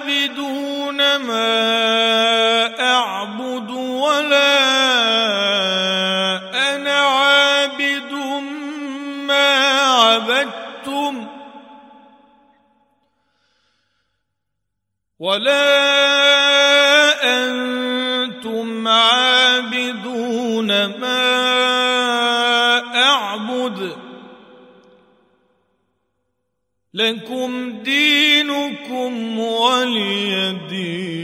عابدون ما أعبد ولا أنا عابد ما عبدتم ولا أنتم عابدون ما أعبد لكم دينكم ولي دين.